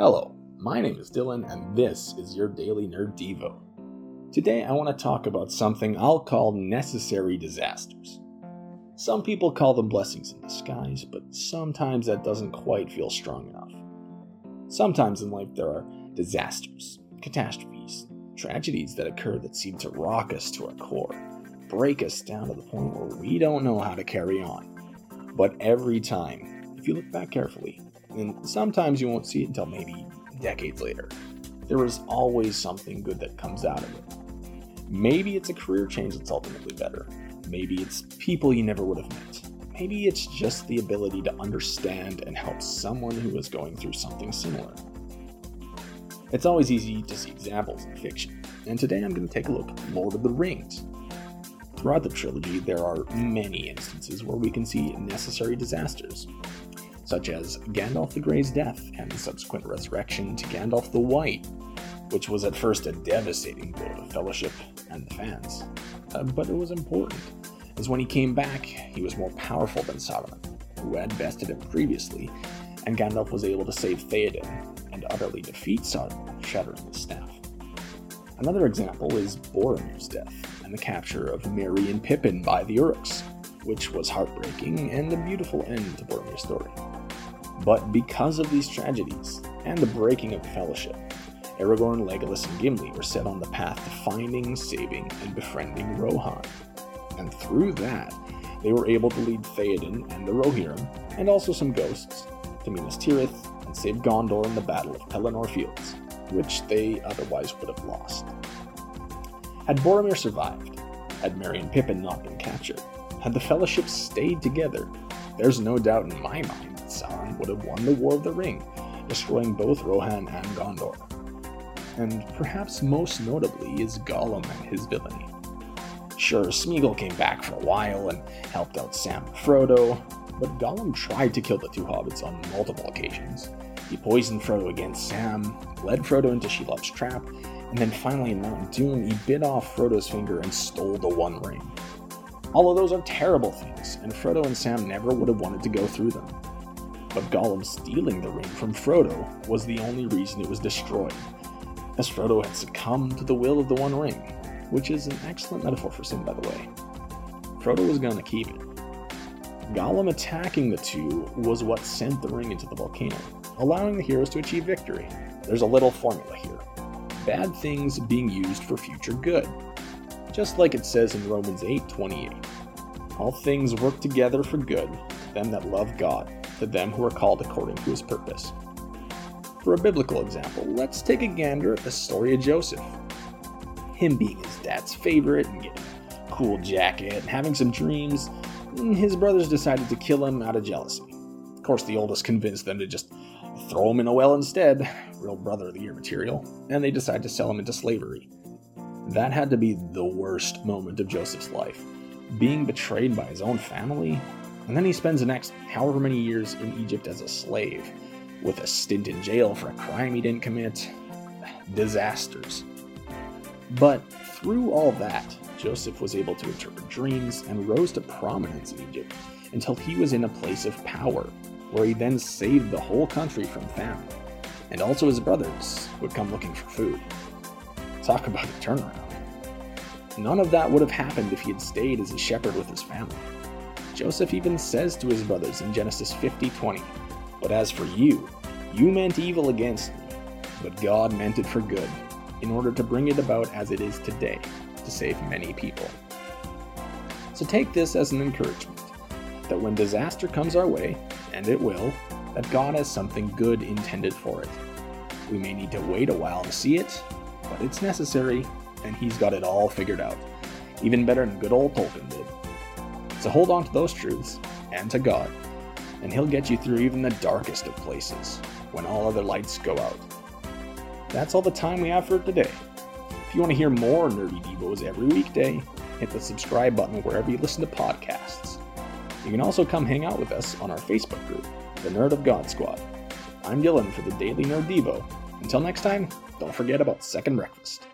Hello, my name is Dylan, and this is your Daily Nerd Devo. Today, I want to talk about something I'll call necessary disasters. Some people call them blessings in disguise, but sometimes that doesn't quite feel strong enough. Sometimes in life, there are disasters, catastrophes, tragedies that occur that seem to rock us to our core, break us down to the point where we don't know how to carry on. But every time, if you look back carefully, and sometimes you won't see it until maybe decades later, there is always something good that comes out of it. Maybe it's a career change that's ultimately better. Maybe it's people you never would have met. Maybe it's just the ability to understand and help someone who is going through something similar. It's always easy to see examples in fiction, and today I'm going to take a look at Lord of the Rings. Throughout the trilogy, there are many instances where we can see necessary disasters, such as Gandalf the Grey's death and subsequent resurrection to Gandalf the White, which was at first a devastating blow to Fellowship and the fans. Uh, but it was important, as when he came back, he was more powerful than Saruman, who had bested him previously, and Gandalf was able to save Theoden and utterly defeat Saruman, shattering his staff. Another example is Boromir's death and the capture of Merry and Pippin by the Uruks, which was heartbreaking and a beautiful end to Boromir's story. But because of these tragedies and the breaking of the Fellowship, Aragorn, Legolas, and Gimli were set on the path to finding, saving, and befriending Rohan. And through that, they were able to lead Theoden and the Rohirrim, and also some ghosts, to Minas Tirith and save Gondor in the Battle of Pelennor Fields, which they otherwise would have lost. Had Boromir survived, had Merry and Pippin not been captured, had the Fellowship stayed together, there's no doubt in my mind that Sauron would have won the War of the Ring, destroying both Rohan and Gondor and perhaps most notably is Gollum and his villainy. Sure, Smeagol came back for a while and helped out Sam and Frodo, but Gollum tried to kill the two hobbits on multiple occasions. He poisoned Frodo against Sam, led Frodo into Shelob's trap, and then finally in Mount Doom, he bit off Frodo's finger and stole the One Ring. All of those are terrible things, and Frodo and Sam never would have wanted to go through them. But Gollum stealing the ring from Frodo was the only reason it was destroyed, as Frodo had succumbed to the will of the One Ring, which is an excellent metaphor for sin, by the way. Frodo was going to keep it. Gollum attacking the two was what sent the ring into the volcano, allowing the heroes to achieve victory. There's a little formula here bad things being used for future good. Just like it says in Romans 8:28. All things work together for good, them that love God, to them who are called according to his purpose. For a biblical example, let's take a gander at the story of Joseph. Him being his dad's favorite and getting a cool jacket and having some dreams, his brothers decided to kill him out of jealousy. Of course, the oldest convinced them to just throw him in a well instead, real brother of the year material, and they decide to sell him into slavery. That had to be the worst moment of Joseph's life. Being betrayed by his own family, and then he spends the next however many years in Egypt as a slave with a stint in jail for a crime he didn't commit. Disasters. But through all that, Joseph was able to interpret dreams and rose to prominence in Egypt until he was in a place of power, where he then saved the whole country from famine. And also his brothers would come looking for food. Talk about a turnaround. None of that would have happened if he had stayed as a shepherd with his family. Joseph even says to his brothers in Genesis 50:20, but as for you, you meant evil against me, but God meant it for good, in order to bring it about as it is today, to save many people. So take this as an encouragement that when disaster comes our way, and it will, that God has something good intended for it. We may need to wait a while to see it, but it's necessary, and He's got it all figured out, even better than good old Tolkien did. So hold on to those truths, and to God, and he'll get you through even the darkest of places when all other lights go out. That's all the time we have for today. If you want to hear more Nerdy Devos every weekday, hit the subscribe button wherever you listen to podcasts. You can also come hang out with us on our Facebook group, the Nerd of God Squad. I'm Dylan for the Daily Nerd Devo. Until next time, don't forget about Second Breakfast.